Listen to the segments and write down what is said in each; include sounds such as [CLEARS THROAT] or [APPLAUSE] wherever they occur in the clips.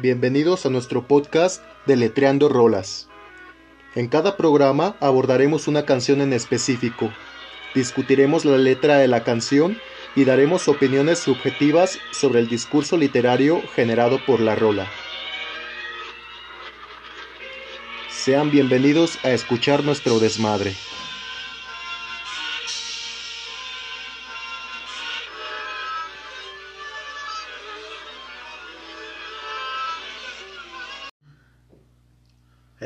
Bienvenidos a nuestro podcast de Letreando Rolas. En cada programa abordaremos una canción en específico, discutiremos la letra de la canción y daremos opiniones subjetivas sobre el discurso literario generado por la rola. Sean bienvenidos a escuchar nuestro desmadre.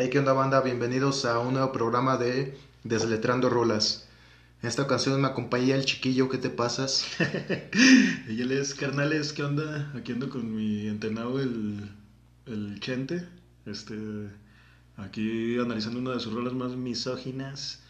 Hey, ¿qué onda banda? Bienvenidos a un nuevo programa de Desletrando Rolas. En esta ocasión me acompaña el chiquillo, ¿qué te pasas? [LAUGHS] y él es, carnales, ¿qué onda? Aquí ando con mi entrenado, el, el Chente. Este, aquí analizando una de sus rolas más misóginas,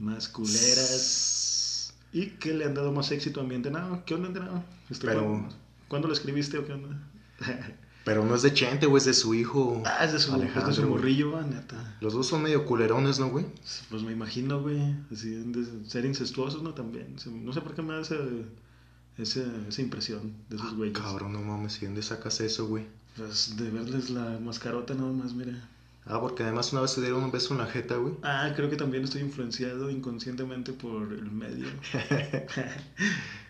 más culeras. Y que le han dado más éxito a mi entrenado. ¿Qué onda, entrenado? Este, Pero- ¿cuándo, cuándo lo escribiste o qué onda? [LAUGHS] Pero no es de Chente, güey, es de su hijo. ah, es de su, es de Alejandro, su morrillo, neta. Los dos son medio culerones, ¿no, güey? Pues me imagino, güey, así de ser incestuosos, ¿no? También. No sé por qué me da esa, esa, esa impresión de esos güeyes. Cabrón, no mames, ¿y dónde sacas eso, güey? Pues de verles la mascarota nada más, mira. Ah, porque además una vez se dieron un beso en la jeta, güey. Ah, creo que también estoy influenciado inconscientemente por el medio. [LAUGHS]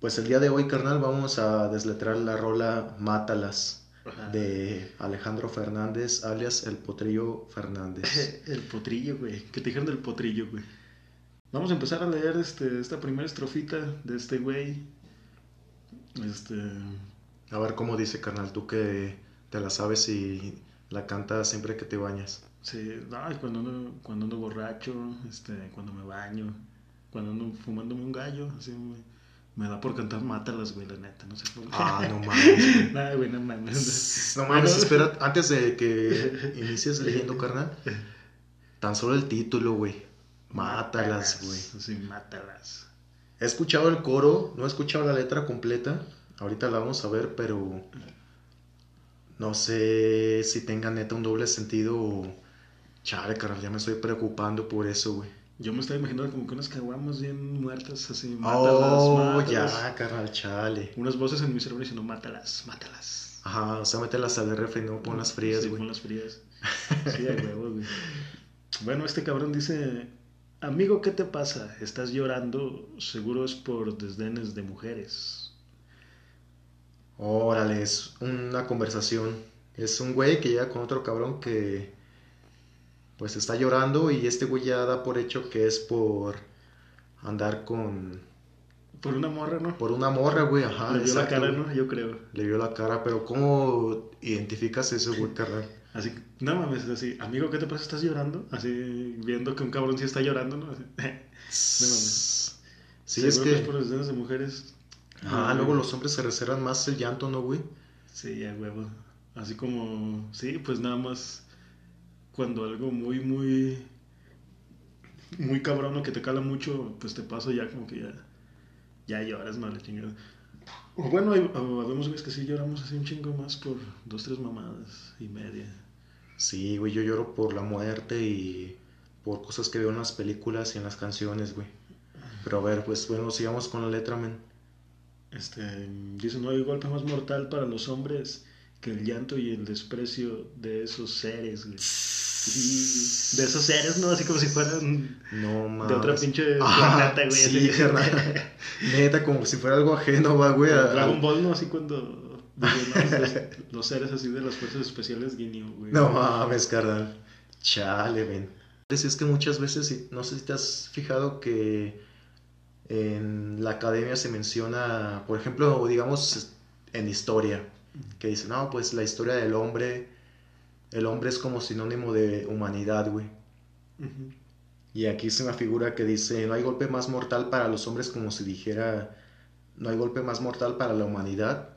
Pues el día de hoy, carnal, vamos a desletrar la rola Mátalas de Alejandro Fernández, alias El Potrillo Fernández. [LAUGHS] El potrillo, güey. Que te dijeron del potrillo, güey. Vamos a empezar a leer este, esta primera estrofita de este güey. Este. A ver cómo dice, carnal, tú que te la sabes y la cantas siempre que te bañas. Sí, no, cuando ando, cuando ando borracho, este, cuando me baño, cuando ando fumándome un gallo, así me, me da por cantar mátalas, güey, la neta, no sé por qué. Ah, no mames. Nada, [LAUGHS] güey, no mames. No mames, espera, [LAUGHS] antes de que inicies leyendo, carnal, tan solo el título, güey. Mátalas, güey. Sí, mátalas. He escuchado el coro, no he escuchado la letra completa. Ahorita la vamos a ver, pero no sé si tenga neta un doble sentido o... Chale, carnal, ya me estoy preocupando por eso, güey. Yo me estaba imaginando como que unas caguamas bien muertas, así, mátalas, Oh, mátalas. ya, carnal, chale. Unas voces en mi cerebro diciendo, mátalas, mátalas. Ajá, o sea, mételas al refri, no pon las frías, Sí, güey. pon las frías. [LAUGHS] Sí, a huevo, güey. Bueno, este cabrón dice, amigo, ¿qué te pasa? ¿Estás llorando? Seguro es por desdenes de mujeres. Órale, es una conversación. Es un güey que llega con otro cabrón que pues está llorando y este güey ya da por hecho que es por andar con Por una morra, ¿no? por una morra, güey, ajá. Le vio la cara, güey. ¿no? Yo creo. Le vio la cara, pero ¿cómo identificas eso, güey, carnal? Así, no mames, así, amigo, ¿qué te pasa? ¿Estás llorando? Así, viendo que un cabrón sí está llorando, ¿no? Así, [LAUGHS] mames. Sí, es que por desdenes de mujeres. ah, luego los hombres se reservan más el llanto, ¿no, güey? Sí, a huevo. Así como, sí, pues nada más cuando algo muy, muy, muy cabrón o que te cala mucho, pues te pasa ya como que ya, ya lloras, no, la chingada. O bueno, habemos güeyes que sí lloramos así un chingo más por dos, tres mamadas y media. Sí, güey, yo lloro por la muerte y por cosas que veo en las películas y en las canciones, güey. Pero a ver, pues bueno, sigamos con la letra, men. Este, dice, no hay golpe más mortal para los hombres que el llanto y el desprecio de esos seres, güey. [LAUGHS] De esos seres, ¿no? Así como si fueran No mames. de otra pinche Ah, planeta, güey. Sí. [LAUGHS] Neta, como si fuera algo ajeno, va, güey. a- Dragon Ball, ¿no? Así cuando... [LAUGHS] los, los seres así de las fuerzas especiales Guineo, güey. No mames, carnal. Chale, ven. Es que muchas veces, no sé si te has fijado que en la academia se menciona, por ejemplo, digamos, en historia, que dice, no, pues la historia del hombre, el hombre es como sinónimo de humanidad, güey. Y aquí es una figura que dice, no hay golpe más mortal para los hombres como si dijera, no hay golpe más mortal para la humanidad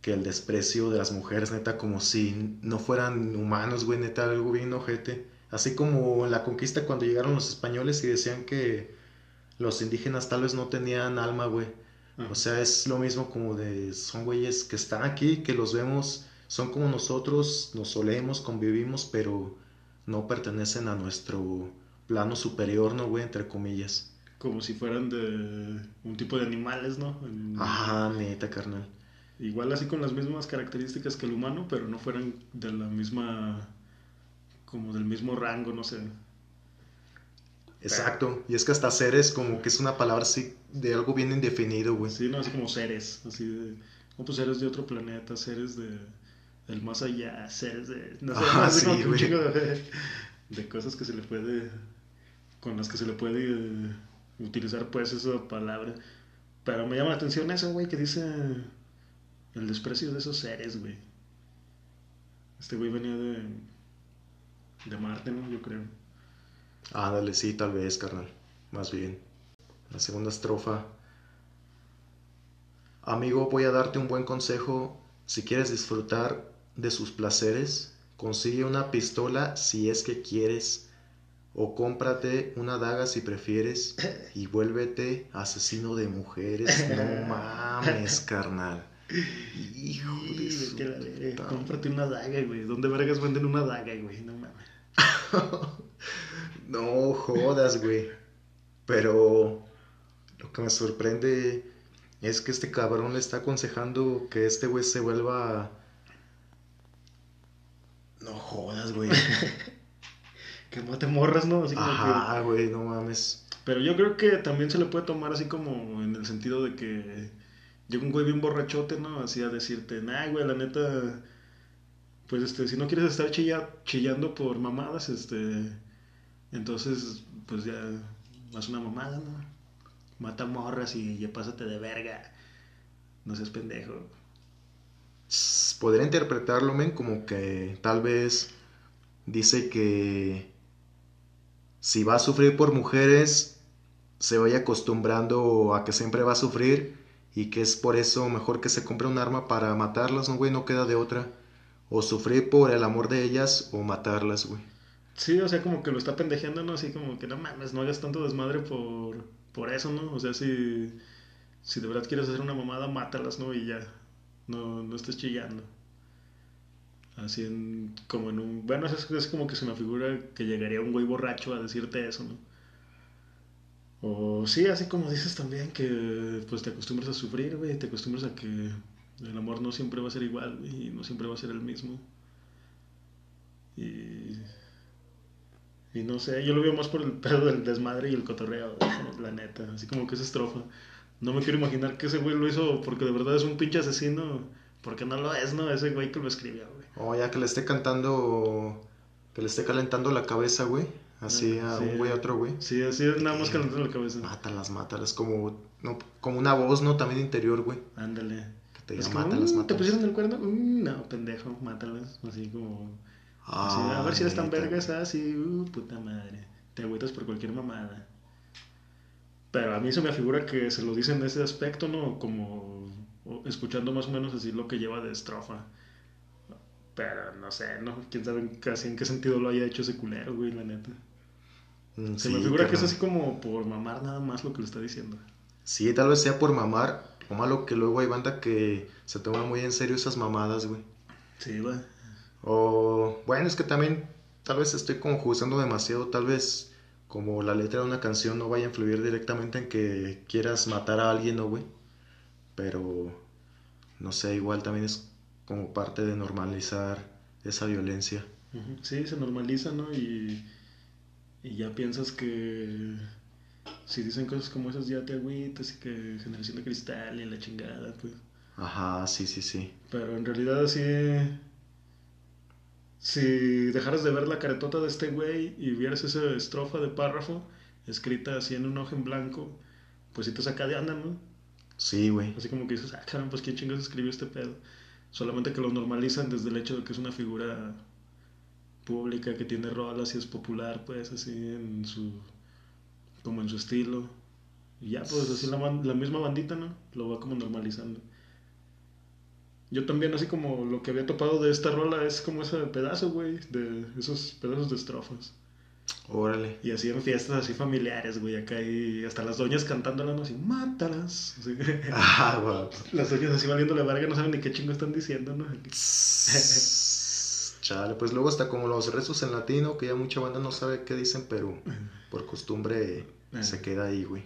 que el desprecio de las mujeres, neta, como si no fueran humanos, güey, neta, algo bien ojete. Así como en la conquista cuando llegaron los españoles y decían que los indígenas tal vez no tenían alma, güey. O sea, es lo mismo como de, son güeyes que están aquí, que los vemos, son como nosotros, nos solemos, convivimos, pero no pertenecen a nuestro plano superior, ¿no, güey? Entre comillas. Como si fueran de un tipo de animales, ¿no? Ajá, neta, carnal. igual así con las mismas características que el humano, pero no fueran de la misma, como del mismo rango, no sé. Exacto, y es que hasta seres como que es una palabra así de algo bien indefinido, güey. Sí, no, así como seres, así de, no, pues seres de otro planeta, seres de, del más allá, seres de, no sé, Ah, como sí, que un chingo de, de cosas que se le puede, con las que se le puede eh, utilizar pues esa palabra. Pero me llama la atención eso, güey, que dice el desprecio de esos seres, güey. Este güey venía de, de Marte, ¿no? Yo creo. Ándale, sí, tal vez, carnal. Más bien. La segunda estrofa. Amigo, voy a darte un buen consejo. Si quieres disfrutar de sus placeres, consigue una pistola si es que quieres. O cómprate una daga si prefieres. Y vuélvete asesino de mujeres. No [LAUGHS] mames, carnal. Hijo de su verga. puta Cómprate una daga, güey. ¿Dónde vergas venden una daga, güey? No mames. [LAUGHS] No jodas, güey. Pero lo que me sorprende es que este cabrón le está aconsejando que este güey se vuelva... No jodas, güey. [LAUGHS] Que mate morras, ¿no? Así. Ajá, güey, no mames. Pero yo creo que también se le puede tomar así como en el sentido de que llega un güey bien borrachote, ¿no? Así a decirte, nah, güey, la neta, pues este, si no quieres estar chilla- chillando por mamadas, este, entonces, pues ya, haz una mamada, ¿no? Mata morras y ya pásate de verga. No seas pendejo. Podría interpretarlo, men, como que tal vez dice que si va a sufrir por mujeres, se vaya acostumbrando a que siempre va a sufrir y que es por eso mejor que se compre un arma para matarlas, ¿no, güey? No queda de otra. O sufrir por el amor de ellas o matarlas, güey. Sí, o sea, como que lo está pendejeando, ¿no? Así como que no mames, no hagas tanto desmadre por, por eso, ¿no? O sea, si, si de verdad quieres hacer una mamada, mátalas, ¿no? Y ya, no, no estés chillando. Así en, como en un... Bueno, es, es como que se me figura que llegaría un güey borracho a decirte eso, ¿no? O sí, así como dices también que pues te acostumbras a sufrir, güey, te acostumbras a que el amor no siempre va a ser igual, güey, y no siempre va a ser el mismo. Y y no sé, yo lo veo más por el [LAUGHS] pedo del desmadre y el cotorreo, la neta. Así como que esa estrofa. No me quiero imaginar que ese güey lo hizo porque de verdad es un pinche asesino. Porque no lo es, ¿no? Ese güey que lo escribió, güey. O ya que le esté cantando, que le esté calentando la cabeza, güey. Así Ah, a sí. un güey a otro güey. Sí, así es nada más calentando la cabeza. Mátalas, mátalas, como, no, como una voz, ¿no? También interior, güey. Ándale. Que te diga, mátalas, "Mm, ¿Te mátalas. pusieron el cuerno? Mm, no, pendejo, mátalas. Así como... así, a ver si eres tan neta, vergas, así, uh, puta madre. Te agüitas por cualquier mamada. Pero a mí se me figura que se lo dice en ese aspecto, ¿no? Como escuchando más o menos así lo que lleva de estrofa. Pero no sé, ¿no? Quién sabe casi en qué sentido lo haya hecho ese culero, güey, la neta. Mm, Se sí, me figura que es así como por mamar nada más lo que le está diciendo. Sí, tal vez sea por mamar. O malo que luego hay banda que se toma muy en serio esas mamadas, güey. Sí, va. O bueno, es que también tal vez estoy como juzgando demasiado, tal vez como la letra de una canción no vaya a influir directamente en que quieras matar a alguien, ¿no, güey? Pero no sé, igual también es como parte de normalizar esa violencia. Sí, se normaliza, ¿no? Y, y ya piensas que si dicen cosas como esas ya te agüitas y que generación de cristal y la chingada, pues. Ajá, sí, sí, sí. Pero en realidad así, si dejaras de ver la caretota de este güey y vieras esa estrofa de párrafo escrita así en un hoja en blanco, pues sí te saca de onda, ¿no? Sí, güey. Así como que dices, ah, caramba, pues quién chingados escribió este pedo. Solamente que lo normalizan desde el hecho de que es una figura pública que tiene rolas y es popular, pues, así en su. como en su estilo. Y ya, pues, así la, la misma bandita, ¿no? Lo va como normalizando. Yo también, así como lo que había topado de esta rola es como ese pedazo, güey, de esos pedazos de estrofas. Órale. Y así en fiestas así familiares, güey, acá y hasta las doñas cantándola, ¿no? Así, mátalas. Así. [LAUGHS] Ah, guau. Las doñas así valiendo la verga, no saben ni qué chingo están diciendo, ¿no? [LAUGHS] Chale, pues luego está como los rezos en latino, que ya mucha banda no sabe qué dicen, pero por costumbre Eh. se queda ahí, güey.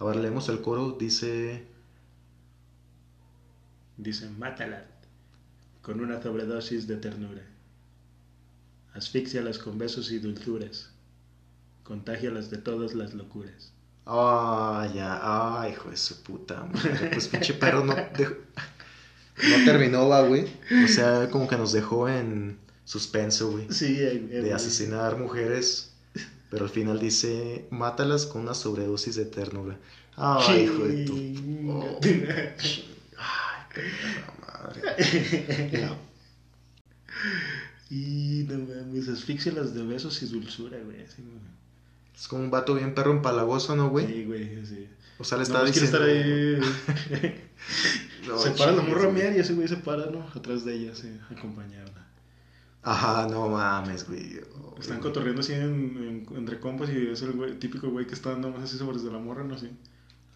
A ver, leemos el coro, dice... Dice, mátala con una sobredosis de ternura. Asfixialas con besos y dulzuras. Contágialas de todas las locuras. Ay, ya, ay, hijo de su puta madre. Pues pinche perro no, dejó- no terminó, va, güey. O sea, como que nos dejó en suspenso, güey. Sí, eh, eh, De asesinar mujeres. Pero al final dice, mátalas con una sobredosis de ternura. Ay, hijo de tu... Madre. Ya. Y no mames, asfixialas de besos y dulzura, güey. así, güey. Es como un vato bien perro empalagoso, ¿no, güey? Sí, güey, sí. O sea, le No, está quiere diciendo... estar ahí. [LAUGHS] No, se para la morra a güey. mear y ese güey se para, ¿no? Atrás de ella, sí, acompañarla. Ajá, no mames, güey. Están cotorreando así en- en- entre compas y es el güey, típico güey que está andando más así sobre de la morra, ¿no? Así,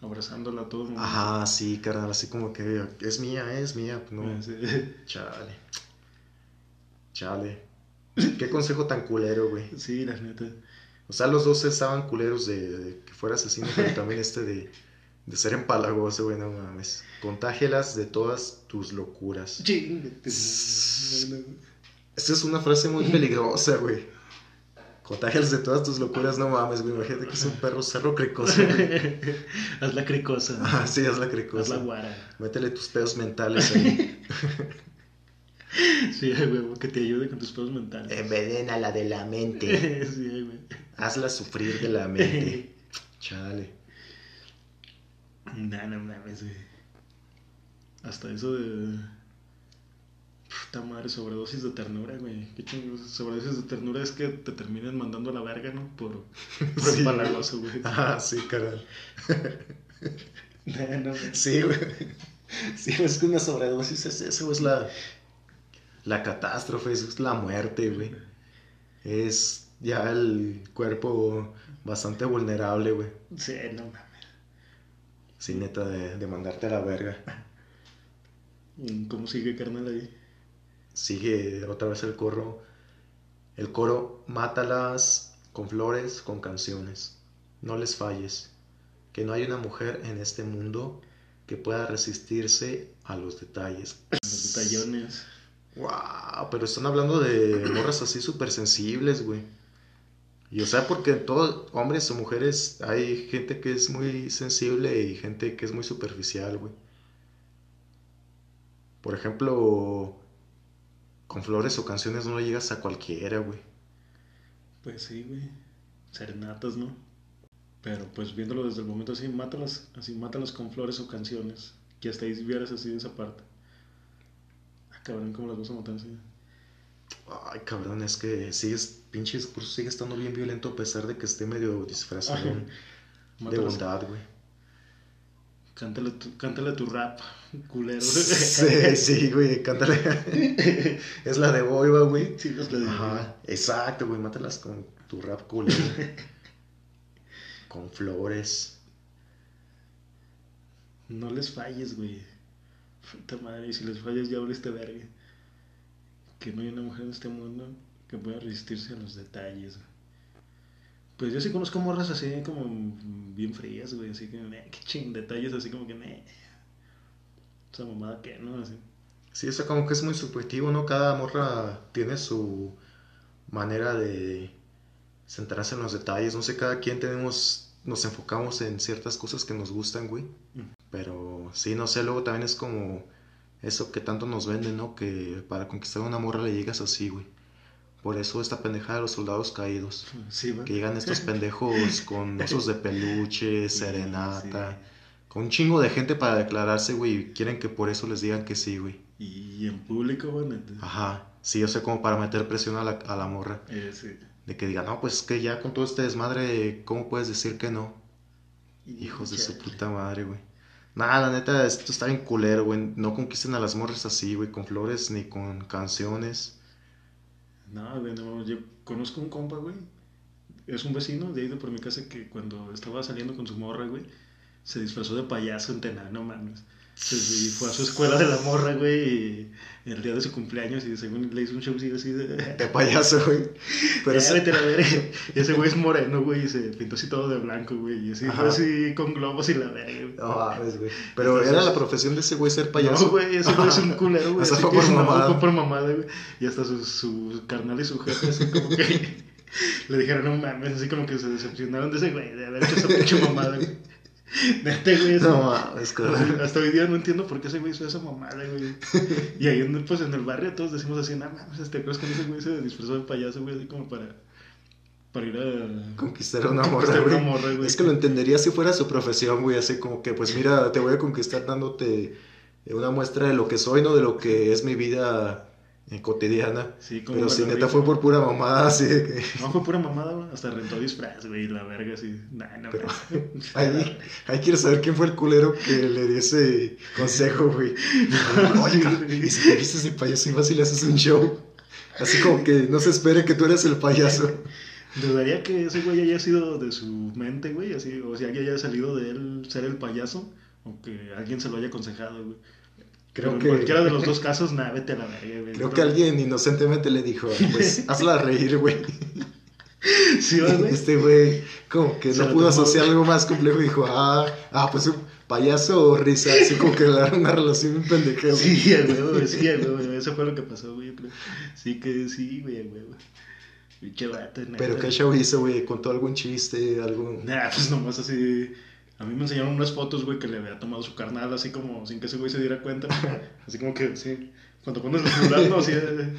abrazándola a todo el mundo. Ajá, sí, carnal, así como que es mía, es mía. No, Sí. [LAUGHS] chale. Chale. Qué consejo tan culero, güey. Sí, la neta. O sea, los dos estaban culeros de, de que fuera asesino, pero también este de, de ser empalagoso, güey, no mames. Contágelas de todas tus locuras. Chingate. Esta es una frase muy peligrosa, güey. Contágelas de todas tus locuras, no mames, güey. Imagínate que es un perro cerro cricoso, güey. [LAUGHS] Haz la cricosa. Ah, sí, haz la Haz cricosa. la guara. Métele tus pedos mentales ahí. [LAUGHS] Sí, güey, que te ayude con tus pedos mentales. Envenena la de la mente. [LAUGHS] sí, güey. Hazla sufrir de la mente. Chale. No, no mames, güey. Hasta eso de. Puta madre, sobredosis de ternura, güey. Qué chingos. Sobredosis de ternura es que te terminen mandando a la verga, ¿no? Por, por [LAUGHS] Sí. empalagoso, güey. Ah, sí, carnal. No, no, güey. Sí, güey. Sí, es que una sobredosis es eso, es la, la catástrofe, es la muerte, güey. Es ya el cuerpo bastante vulnerable, güey. Sí, no mames. Sin neta de, de mandarte a la verga. ¿Cómo sigue carnal ahí? Sigue otra vez el coro. El coro, mátalas con flores, con canciones. No les falles. Que no hay una mujer en este mundo que pueda resistirse a los detalles. [CLEARS THROAT] Los detallones. Wow, pero están hablando de morras así súper sensibles, güey. Y o sea, porque en todo, hombres o mujeres, hay gente que es muy sensible y gente que es muy superficial, güey. Por ejemplo, con flores o canciones no le llegas a cualquiera, güey. Pues sí, güey. Serenatas, ¿no? Pero pues viéndolo desde el momento así, mátalas, así, mátalas con flores o canciones. Que hasta ahí vieras así de esa parte. Ah, cabrón, ¿cómo las vas a matar así? Ay, cabrón, es que sigues, pinche discurso sigue estando bien violento a pesar de que esté medio disfrazado de bondad, güey. Cántale tu, cántale tu rap, culero. Sí, sí, güey, cántale. [LAUGHS] es la de Boiva, güey. Sí, es la de- Ajá, exacto, güey, mátalas con tu rap culero. [LAUGHS] con flores. No les falles, güey. Puta madre, y si les fallas ya este verga. Que no hay una mujer en este mundo que pueda resistirse a los detalles. güey. Pues yo sí conozco morras así como bien frías, güey. Así que, "Meh, qué ching, detalles así como que, "Meh". Esa mamada que, ¿no? Así. Sí, eso como que es muy subjetivo, ¿no? Cada morra tiene su manera de centrarse en los detalles. No sé, cada quien tenemos, nos enfocamos en ciertas cosas que nos gustan, güey. Mm. Pero sí, no sé, luego también es como eso que tanto nos venden, ¿no? Que para conquistar a una morra le llegas así, güey. Por eso esta pendejada de los soldados caídos. Sí. Que llegan estos [LAUGHS] pendejos con osos de peluche, serenata, sí. con un chingo de gente para declararse, güey. Y quieren que por eso les digan que sí, güey. Y en público, bueno. Ajá, sí, o sea, como para meter presión a la, a la morra. Eh, sí. De que diga, no, pues es que ya con todo este desmadre, ¿cómo puedes decir que no? Hijos de su puta madre, güey. Nada, la neta, esto está bien culero, güey. No conquisten a las morras así, güey, con flores ni con canciones. No, güey, no, yo conozco un compa, güey. Es un vecino de ahí de por mi casa que cuando estaba saliendo con su morra, güey, se disfrazó de payaso en Tena, no mames. Sí, fue a su escuela de la morra, güey, y el día de su cumpleaños y según le hizo un showcillo así de... De payaso, güey. Pero vete a. Y ese güey es moreno, güey, y se pintó así todo de blanco, güey, y así, Ajá. fue así con globos y la verga. No mames, güey. Pero Entonces- era la profesión de ese güey ser payaso. No, güey, ese güey es un [LAUGHS] culero, güey. O sea, así fue por mamada. Fue por mamada, güey. Y hasta su, su carnal y su jefe, así como que [LAUGHS] le dijeron, no mames, así como que se decepcionaron de ese güey, de haber hecho esa pinche mamada, güey. Neta, güey, así- No mames, cabrón. [LAUGHS] Hasta hoy día no entiendo por qué ese güey hizo esa mamada, güey. Y ahí en, pues, en el barrio todos decimos así, no mames, este, ¿crees que ese güey se disfrazó de payaso, güey? Así como para, para ir a... Conquistar a una Conquistar güey. una morra, güey. Es que lo entendería si fuera su profesión, güey. Así como que, pues mira, te voy a conquistar dándote una muestra de lo que soy, no de lo que es mi vida cotidiana. Sí, como Pero si neta fue por pura mamada, [LAUGHS] así de que. No, fue pura mamada, güey. Hasta rentó disfraz, güey, la verga, así. Nah, no, Pero [LAUGHS] ahí, ahí quiero saber quién fue el culero que le dio ese consejo, güey. [LAUGHS] Oye, y si te vistes de payaso y vas y le haces un show. Así como que no se espere que tú eres el payaso. Dudaría que ese güey haya sido de su mente, güey, así, o sea, que haya salido de él ser el payaso, o que alguien se lo haya aconsejado, güey. Creo Pero que- en cualquiera de los [LAUGHS] dos casos, nada, vete a la verga, güey. Creo que alguien inocentemente le dijo, [LAUGHS] pues hazla reír, güey. Sí, ¿va, güey. [LAUGHS] Este güey, como que Se no pudo asociar algo más complejo y dijo, ah, ah, pues un payaso o risa. Así como que le daron una relación bien pendeja, güey. Sí, a huevo, güey, sí, a huevo, güey. Eso fue lo que pasó, güey, yo creo. Sí que sí, güey, a huevo. Pinche vato. Pero qué show hizo, güey, contó algún chiste, algo. Nah, pues nomás así. A mí me enseñaron unas fotos, güey, que le había tomado su carnal, así como sin que ese güey se diera cuenta. [LAUGHS] Así como que, sí. Cuando pones el celular, no, así, eh,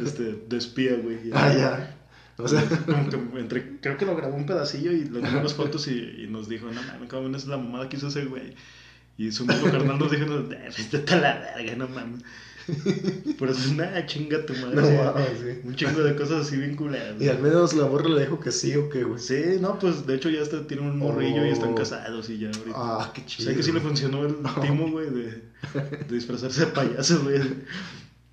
este, de espía, güey. Ah, ya. O sea, Como que entre, creo que lo grabó un pedacillo y le tomó las fotos y, y nos dijo, no mames, cabrón, es la mamada que hizo ese güey. Y su mismo carnal nos dijo, no, pues vete a la verga, no mames. [LAUGHS] Por eso es nada, chinga tu madre. no. Un chingo de cosas así bien culeras. Y al menos la morra le dijo que sí o que, güey. Sí, no, pues de hecho ya está, tienen un morrillo y están Oh. casados y ya ahorita. Ah, qué o chido. sea que sí le funcionó el timo, güey, de, de disfrazarse de payaso, güey.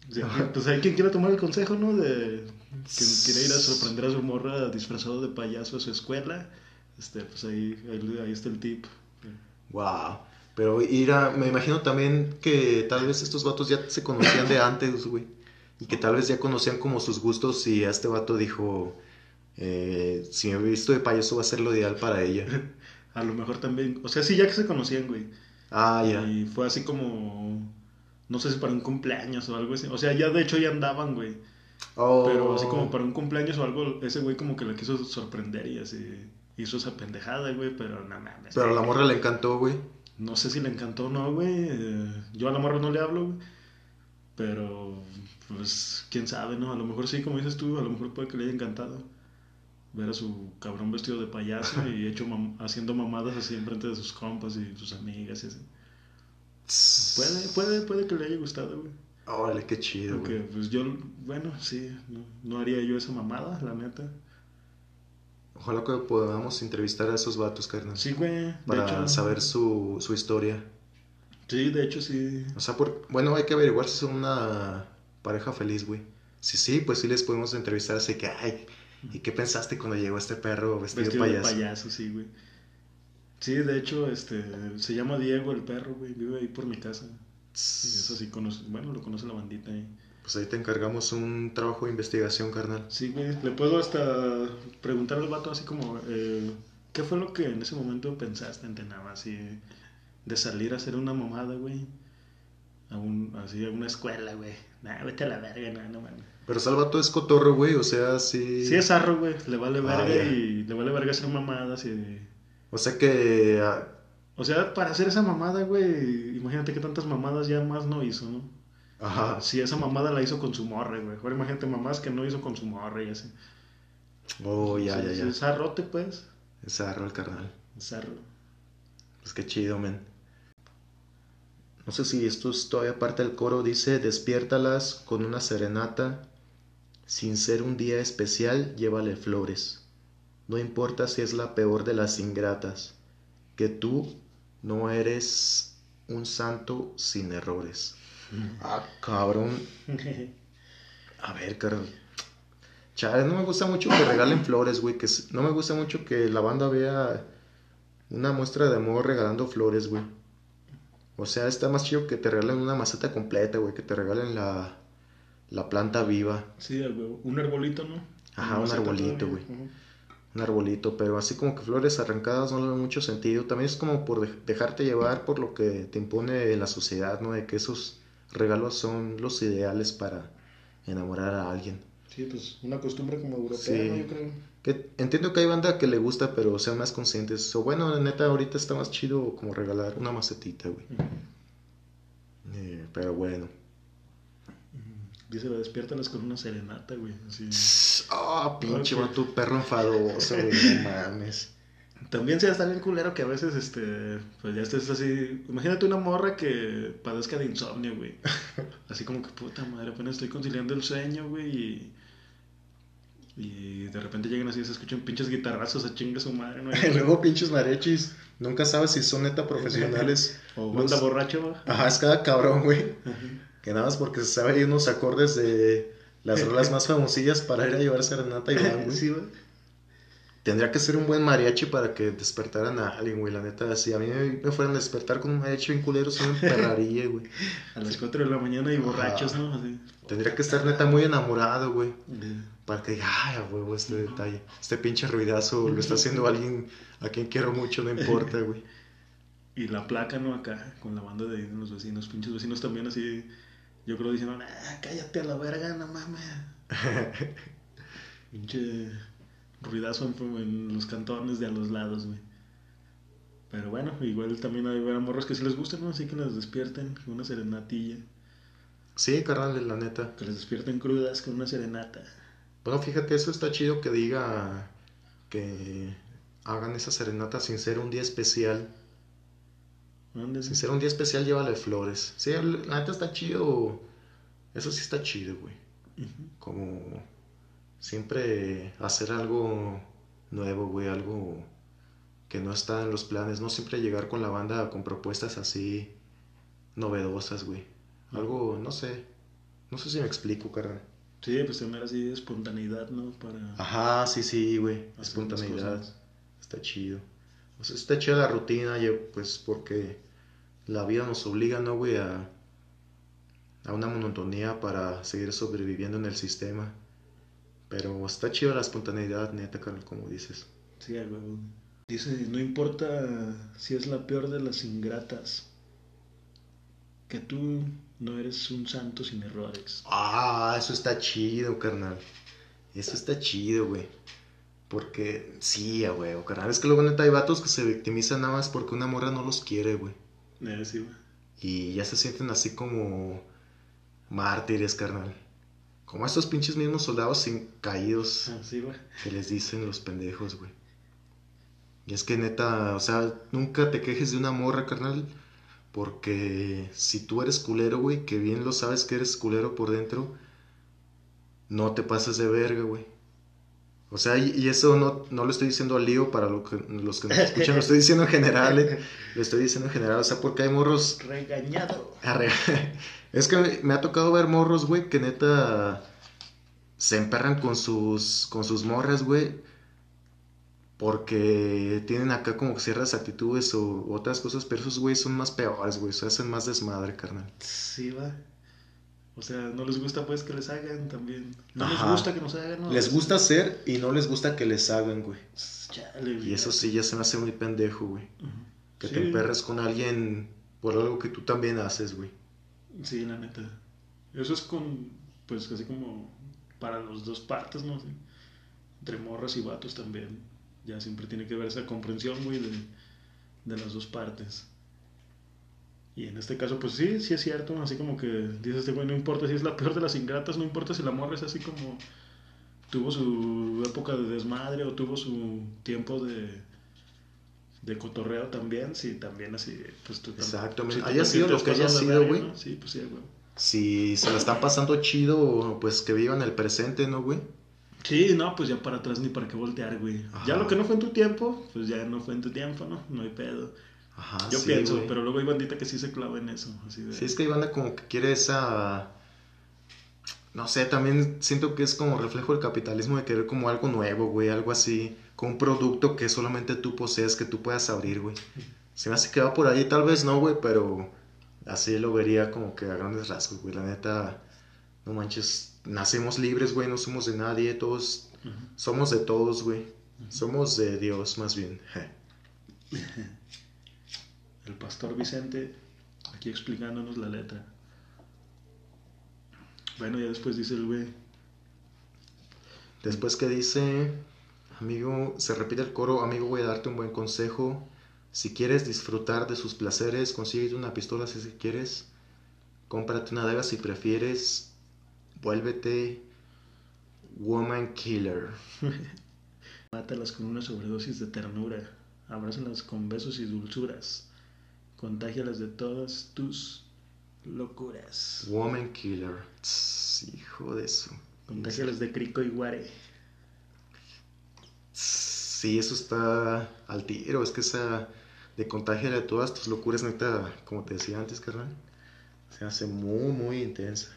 O sea, que, pues hay quien quiera tomar el consejo, ¿no? De que quiere ir a sorprender a su morra disfrazado de payaso a su escuela. Este, pues ahí, ahí, ahí está el tip. Wow. Pero Ira, me imagino también que tal vez estos vatos ya se conocían de [COUGHS] antes, güey. Y que tal vez ya conocían como sus gustos y a este vato dijo, eh, si me he visto de payaso va a ser lo ideal para ella. [COUGHS] A lo mejor también, o sea, sí, ya que se conocían, güey. Ah, ya. Y fue así como, no sé si para un cumpleaños o algo así. O sea, ya de hecho ya andaban, güey. Oh. Pero así como para un cumpleaños o algo, ese güey como que la quiso sorprender y así hizo esa pendejada, güey, pero no mames. Pero a la morra le encantó, güey. No sé si le encantó o no, güey. eh, Yo a la morra no le hablo, güey. Pero, pues, quién sabe, ¿no? A lo mejor sí, como dices tú, a lo mejor puede que le haya encantado ver a su cabrón vestido de payaso y hecho mam- haciendo mamadas así enfrente de sus compas y sus amigas y así. Puede, puede, puede que le haya gustado, güey. Órale, qué chido, Porque, güey. pues yo, bueno, sí, no, no haría yo esa mamada, la neta. Ojalá que podamos entrevistar a esos vatos, carnal. Sí, güey. Para hecho, saber su, su historia. Sí, de hecho, sí. O sea, por, bueno, hay que averiguar si son una pareja feliz, güey. Si sí, pues sí les podemos entrevistar así que, ay, ¿y qué pensaste cuando llegó este perro vestido, Vestido de de payaso? payaso, sí, güey. Sí, de hecho, este, se llama Diego el perro, güey, vive ahí por mi casa. Y eso sí conoce, bueno, lo conoce la bandita ahí. Pues ahí te encargamos un trabajo de investigación, carnal. Sí, güey, le puedo hasta preguntar al vato así como, eh, ¿qué fue lo que en ese momento pensaste en nada así de salir a hacer una mamada, güey? A un, así a una escuela, güey. Nah, vete a la verga, nah, no mames. Pero Salvato es cotorro, güey, o sea, sí... Sí es arro, güey, le vale Ah, verga y le vale verga hacer mamadas y... O sea que... ah, O sea, para hacer esa mamada, güey, imagínate que tantas mamadas ya más no hizo, ¿no? Ajá. Si esa mamada la hizo con su morre, güey. Ahora imagínate mamás que no hizo con su morre y así. Oh, ya, ya, Sí, ya. Es arrote, pues. Es arro el carnal. Es arro. Pues qué chido, men. No sé si esto es todavía parte del coro. Dice, despiértalas con una serenata. Sin ser un día especial, llévale flores. No importa si es la peor de las ingratas. Que tú no eres un santo sin errores. Ah, cabrón. A ver, carnal. Chale, no me gusta mucho que regalen flores, güey. Que no me gusta mucho que la banda vea una muestra de amor regalando flores, güey. O sea, está más chido que te regalen una maceta completa, güey, que te regalen la, la planta viva. Sí, huevo. Un arbolito, ¿no? Ajá, un arbolito, güey. Un arbolito, pero así como que flores arrancadas no le dan mucho sentido. También es como por de- dejarte llevar por lo que te impone la sociedad, ¿no? De que esos regalos son los ideales para enamorar a alguien. Sí, pues una costumbre como europea, Sí. ¿no? Yo creo. Que entiendo que hay banda que le gusta, pero sean más conscientes. O bueno, la neta, ahorita está más chido como regalar una macetita, güey. Eh, pero bueno. Dice, despiértalas con una serenata, güey. Ah, pinche Ok. vato perro enfadoso, [LAUGHS] güey. No mames. También se está bien culero que a veces, este, pues ya estés así. Imagínate una morra que padezca de insomnio, güey. [LAUGHS] Así como que puta madre, apenas estoy conciliando el sueño, güey. Y, y de repente llegan así y se escuchan pinches guitarrazos a chinga su madre, ¿no? [LAUGHS] Y luego pinches mariachis. Nunca sabes si son neta profesionales. [LAUGHS] O banda Los- borracho, güey. Ajá, es cada cabrón, güey. Que nada más porque se sabe ahí unos acordes de las rolas más famosillas para ir a llevar serenata y van, güey. Sí, güey. Tendría que ser un buen mariachi para que despertaran a alguien, güey. La neta, si a mí me, fueran a despertar con un mariachi bien culero, se me emperraría, güey. [LAUGHS] A las 4 de la mañana y borrachos. ¿no? Así. Tendría que estar neta muy enamorado, güey. Para que diga, ay, a huevo, este detalle. Este pinche ruidazo lo está haciendo [LAUGHS] alguien a quien quiero mucho, no importa, güey. Y la placa, ¿no? Acá, con la banda de los vecinos, pinches vecinos también así. Yo creo diciendo, ah, cállate a la verga, no mames. [LAUGHS] Pinche ruidazo en, en los cantones de a los lados, güey. Pero bueno, igual también hay morros que sí les gusta, ¿no? Así que las despierten con una serenatilla. Sí, carnal, la neta. Que les despierten crudas con una serenata. Bueno, fíjate, eso está chido que diga que hagan esa serenata sin ser un día especial. Sin ser un día especial, llévale flores. Sí, la neta está chido. Eso sí está chido, güey. Como siempre hacer algo nuevo, güey, algo que no está en los planes. No siempre llegar con la banda con propuestas así novedosas, güey. Algo, no sé. No sé si me explico, carnal. Sí, pues tener así espontaneidad, ¿no? Para Ajá, sí, sí, güey. Espontaneidad. Está chido. O sea, está chida la rutina, pues porque la vida nos obliga, ¿no, güey? A, a una monotonía para seguir sobreviviendo en el sistema. Pero está chido la espontaneidad, neta, carnal, como dices. Sí, a huevo. Dice, no importa si es la peor de las ingratas, que tú no eres un santo sin errores. Ah, eso está chido, carnal. Eso está chido, güey. Porque, sí, a huevo, carnal. Es que luego neta hay vatos que se victimizan nada más porque una morra no los quiere, güey. Eh, sí, güey. Y ya se sienten así como mártires, carnal. Como estos pinches mismos soldados sin caídos Ah, sí, güey. que les dicen los pendejos, güey. Y es que neta, o sea, nunca te quejes de una morra, carnal. Porque si tú eres culero, güey, que bien lo sabes que eres culero por dentro, no te pases de verga, güey. O sea, y, y eso no, no lo estoy diciendo al lío para lo que, los que nos escuchan, lo estoy diciendo en general, eh. Lo estoy diciendo en general, o sea, porque hay morros Regañado. Arre- [LAUGHS] Es que me ha tocado ver morros, güey, que neta se emperran con sus con sus morras, güey, porque tienen acá como ciertas actitudes o otras cosas, pero esos güey son más peores, güey, se hacen más desmadre, carnal. Sí, va. O sea, no les gusta pues que les hagan también. No Ajá. les gusta que nos hagan. ¿no? Les gusta hacer y no les gusta que les hagan, güey. Chale. Y eso sí ya se me hace muy pendejo, güey. Ujú. Que Sí. te emperres con alguien por algo que tú también haces, güey. Sí, la neta. Eso es con, pues así como para las dos partes, ¿no? Sí. Entre morras y vatos también. Ya siempre tiene que haber esa comprensión, güey, de, de las dos partes. Y en este caso, pues sí, sí es cierto. Así como que dices, güey, no importa si es la peor de las ingratas, no importa si la morra es así como tuvo su época de desmadre o tuvo su tiempo de, de cotorreo también, sí, también así, pues tú tam- Exactamente. si haya sido lo que haya sido, verga, güey. ¿no? Sí, pues sí, güey. Si se la están pasando chido, pues que vivan el presente, ¿no, güey? Sí, no, pues ya para atrás ni para qué voltear, güey. Ya lo que no fue en tu tiempo, pues ya no fue en tu tiempo, ¿no? No hay pedo. Ajá, Yo sí, pienso, güey. pero luego hay bandita que sí se clava en eso, así de... Sí, es que hay banda como que quiere esa... No sé, también siento que es como reflejo del capitalismo de querer como algo nuevo, güey, algo así, con un producto que solamente tú posees, que tú puedas abrir, güey. Se me hace que va por ahí, tal vez no, güey, pero Así lo vería como que a grandes rasgos, güey. La neta, no manches, nacemos libres, güey, no somos de nadie, todos somos de todos, güey. Somos de Dios, más bien. [LAUGHS] El pastor Vicente, aquí explicándonos la letra. Bueno, ya después dice el güey. Después que dice, amigo, se repite el coro, amigo, voy a darte un buen consejo. Si quieres disfrutar de sus placeres, consíguete una pistola si quieres. Cómprate una daga si prefieres. Vuélvete woman killer. [LAUGHS] Mátalas con una sobredosis de ternura. Abrázalas con besos y dulzuras. Contágialas de todas tus locuras. Woman killer. hijo de eso. Contágialas de crico y guare. Sí, eso está al tiro. Es que esa de contagiar de todas tus locuras, neta, como te decía antes, carnal, se hace muy, muy intensa.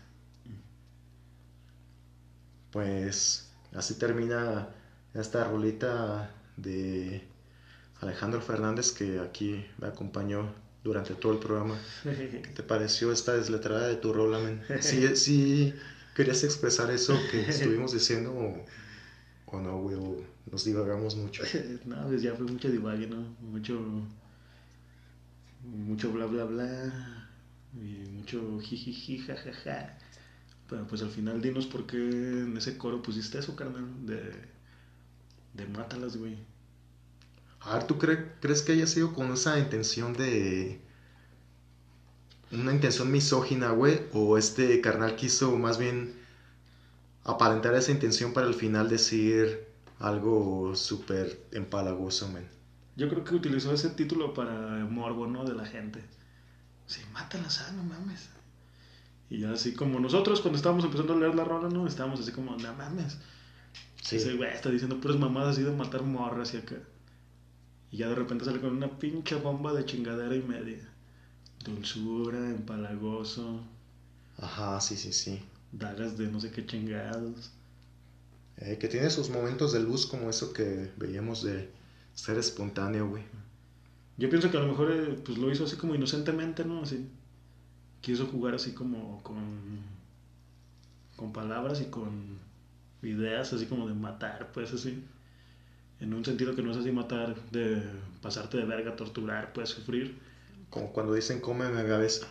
Pues así termina esta rolita de Alejandro Fernández que aquí me acompañó durante todo el programa. [LAUGHS] ¿Qué te pareció esta desletrada de tu rola, men? ¿Sí, sí querías expresar eso que [LAUGHS] estuvimos diciendo o, no, güey? O nos divagamos mucho. [LAUGHS] no, pues ya fue mucho divague, ¿no? Mucho mucho bla bla bla y mucho jijiji jajaja. Pero pues al final dinos por qué en ese coro pusiste eso, carnal, de, de mátalas, güey. A ver, ¿tú crees que haya sido con esa intención de... Una intención misógina, güey? ¿O este carnal quiso más bien aparentar esa intención para al final decir algo súper empalagoso, men? Yo creo que utilizó ese título para morbo, ¿no? De la gente. Sí, mátalas, ah, no mames. Y ya así como nosotros cuando estábamos empezando a leer la rola, ¿no? Estábamos así como, no mames. Sí. Ese güey está diciendo puras mamadas así de matar morras y acá. Y ya de repente sale con una pinche bomba de chingadera y media. Dulzura, empalagoso. Ajá, sí, sí, sí. Dagas de no sé qué chingados. Eh, que tiene sus momentos de luz como eso que veíamos de ser espontáneo, güey. Yo pienso que a lo mejor eh, pues lo hizo así como inocentemente, ¿no? Así. Quiso jugar así como con, con palabras y con ideas así como de matar, pues así. En un sentido que no es así matar, de pasarte de verga, torturar, pues sufrir. Como cuando dicen cómeme a besos.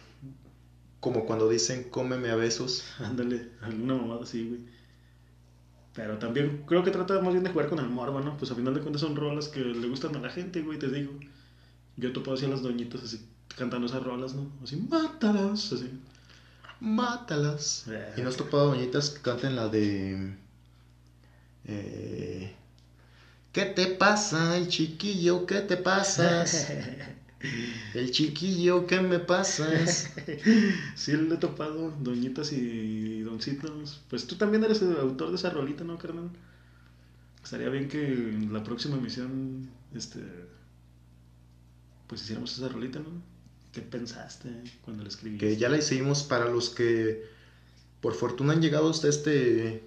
Como cuando dicen cómeme a besos. [LAUGHS] Ándale, alguna mamada así, güey. Pero también creo que trata más bien de jugar con el morbo, ¿no? Pues a final de cuentas son rolas que le gustan a la gente, güey, te digo. Yo topo así a las doñitas así cantando esas rolas, ¿no? Así, mátalas, así. Mátalas. Eh. ¿Y no has topado doñitas que canten la de... Eh, ¿Qué te pasa, chiquillo? ¿Qué te pasas? [LAUGHS] El chiquillo, ¿qué me pasas? [LAUGHS] sí, le he topado, doñitas y doncitos. Pues tú también eres el autor de esa rolita, ¿no, carnal? Estaría bien que en la próxima emisión, este, pues hiciéramos esa rolita, ¿no? ¿Qué pensaste cuando la escribiste? Que ya la hicimos para los que, por fortuna, han llegado hasta este,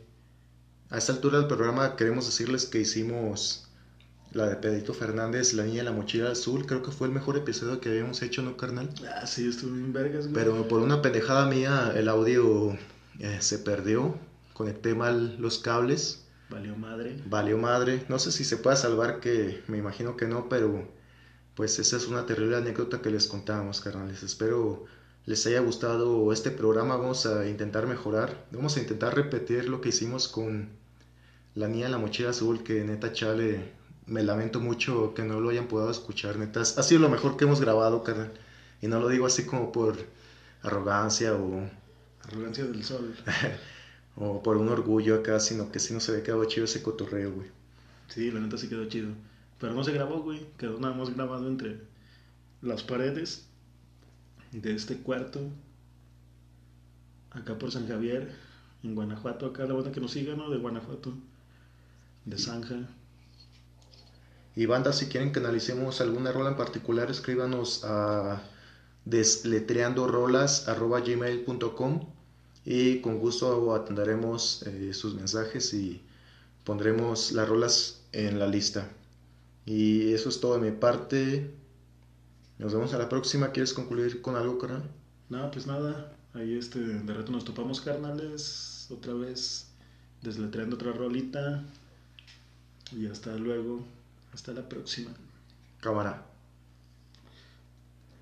a esta altura del programa. Queremos decirles que hicimos la de Pedrito Fernández, La Niña de la Mochila Azul, creo que fue el mejor episodio que habíamos hecho, ¿no, carnal? Ah, sí, estuvo bien vergas, güey. Pero por una pendejada mía, el audio eh, se perdió. Conecté mal los cables. Valió madre. Valió madre. No sé si se pueda salvar, que me imagino que no, pero pues esa es una terrible anécdota que les contamos, carnales. Espero les haya gustado este programa. Vamos a intentar mejorar. Vamos a intentar repetir lo que hicimos con La Niña de la Mochila Azul, que neta chale me lamento mucho que no lo hayan podido escuchar, neta. Ha sido lo mejor que hemos grabado, carnal. Y no lo digo así como por arrogancia o... Arrogancia del sol. [LAUGHS] o por un orgullo acá, sino que sí nos había quedado chido ese cotorreo, güey. Sí, la neta sí quedó chido. Pero no se grabó, güey. Quedó nada más grabado entre las paredes de este cuarto. Acá por San Javier, en Guanajuato. Acá la banda que nos siga, ¿no? De Guanajuato. De Zanja. Y banda, si quieren que analicemos alguna rola en particular, escríbanos a desletreandorolas.gmail.com y con gusto atenderemos eh, sus mensajes y pondremos las rolas en la lista. Y eso es todo de mi parte. Nos vemos a la próxima. ¿Quieres concluir con algo, carnal? Nada, pues nada. Ahí este, de rato nos topamos, carnales. Otra vez desletreando otra rolita. Y hasta luego. Hasta la próxima. Cámara.